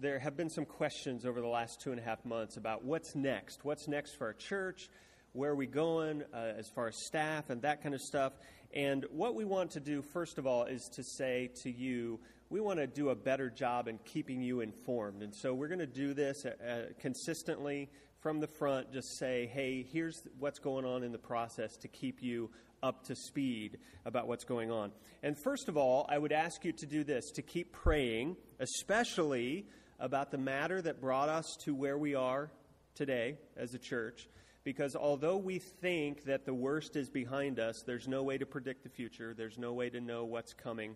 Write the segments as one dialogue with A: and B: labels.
A: there have been some questions over the last two and a half months about what's next. What's next for our church? Where are we going uh, as far as staff and that kind of stuff? And what we want to do, first of all, is to say to you, we want to do a better job in keeping you informed. And so we're going to do this uh, uh, consistently from the front, just say, hey, here's what's going on in the process to keep you up to speed about what's going on. And first of all, I would ask you to do this to keep praying, especially about the matter that brought us to where we are today as a church. Because although we think that the worst is behind us, there's no way to predict the future, there's no way to know what's coming.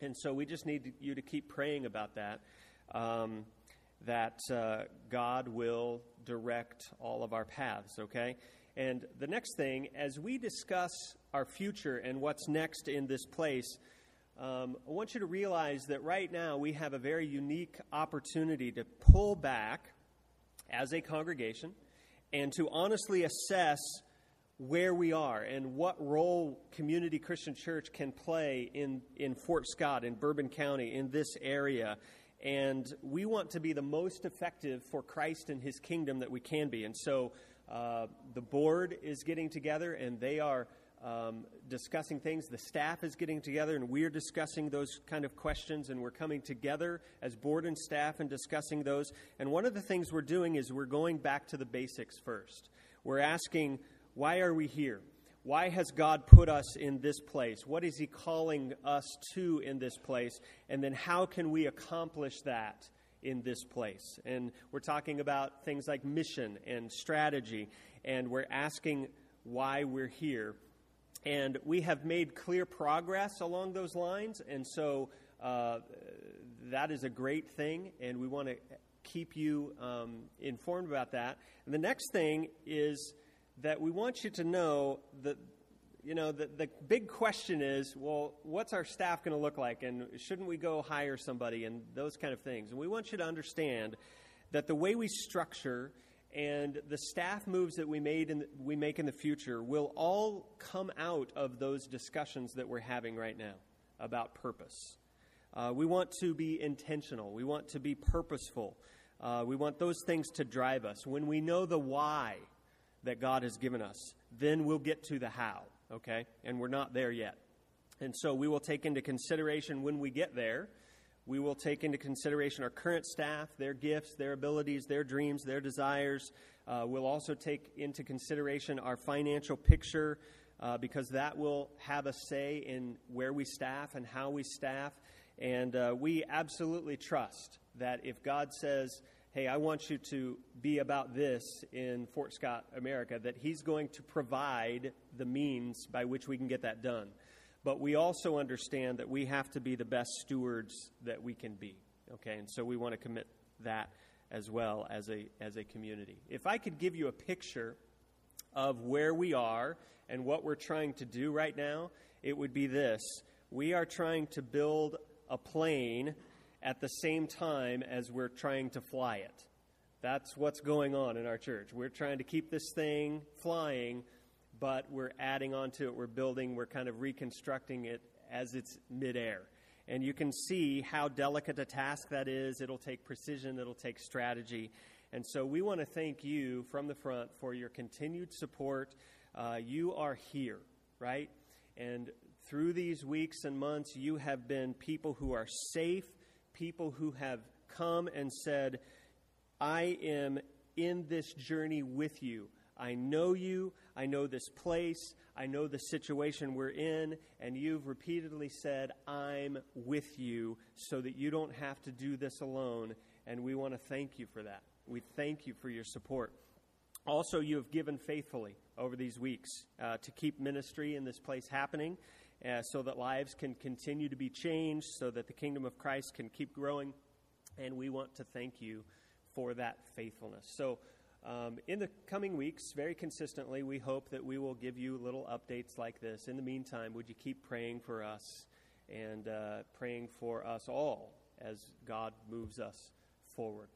A: And so we just need you to keep praying about that, um, that uh, God will direct all of our paths, okay? And the next thing, as we discuss our future and what's next in this place, um, I want you to realize that right now we have a very unique opportunity to pull back as a congregation and to honestly assess where we are and what role Community Christian Church can play in, in Fort Scott, in Bourbon County, in this area. And we want to be the most effective for Christ and His kingdom that we can be. And so uh, the board is getting together and they are um, discussing things. The staff is getting together, and we're discussing those kind of questions, and we're coming together as board and staff and discussing those. And one of the things we're doing is we're going back to the basics first. We're asking, why are we here? Why has God put us in this place? What is He calling us to in this place? And then how can we accomplish that in this place? And we're talking about things like mission and strategy, and we're asking why we're here and we have made clear progress along those lines, and so uh, that is a great thing, and we want to keep you um, informed about that. And the next thing is that we want you to know that you know the, the big question is well what's our staff going to look like? And shouldn't we go hire somebody? And those kind of things. And we want you to understand that the way we structure and the staff moves that we made the, we make in the future will all come out of those discussions that we're having right now about purpose. Uh, we want to be intentional. We want to be purposeful. Uh, we want those things to drive us. When we know the why that God has given us, then we'll get to the how, okay? And we're not there yet. And so we will take into consideration when we get there we will take into consideration our current staff, their gifts, their abilities, their dreams, their desires. Uh, we'll also take into consideration our financial picture uh, because that will have a say in where we staff and how we staff. And uh, we absolutely trust that if God says, hey, I want you to be about this in Fort Scott, America, that He's going to provide the means by which we can get that done but we also understand that we have to be the best stewards that we can be. Okay, and so we want to commit that as well as a as a community. If I could give you a picture of where we are and what we're trying to do right now, it would be this. We are trying to build a plane at the same time as we're trying to fly it. That's what's going on in our church. We're trying to keep this thing flying but we're adding on to it, we're building, we're kind of reconstructing it as it's midair. And you can see how delicate a task that is. It'll take precision, it'll take strategy. And so we want to thank you from the front for your continued support. Uh, you are here, right? And through these weeks and months, you have been people who are safe, people who have come and said, I am in this journey with you. I know you. I know this place. I know the situation we're in. And you've repeatedly said, I'm with you so that you don't have to do this alone. And we want to thank you for that. We thank you for your support. Also, you have given faithfully over these weeks uh, to keep ministry in this place happening uh, so that lives can continue to be changed, so that the kingdom of Christ can keep growing. And we want to thank you for that faithfulness. So, um, in the coming weeks, very consistently, we hope that we will give you little updates like this. In the meantime, would you keep praying for us and uh, praying for us all as God moves us forward?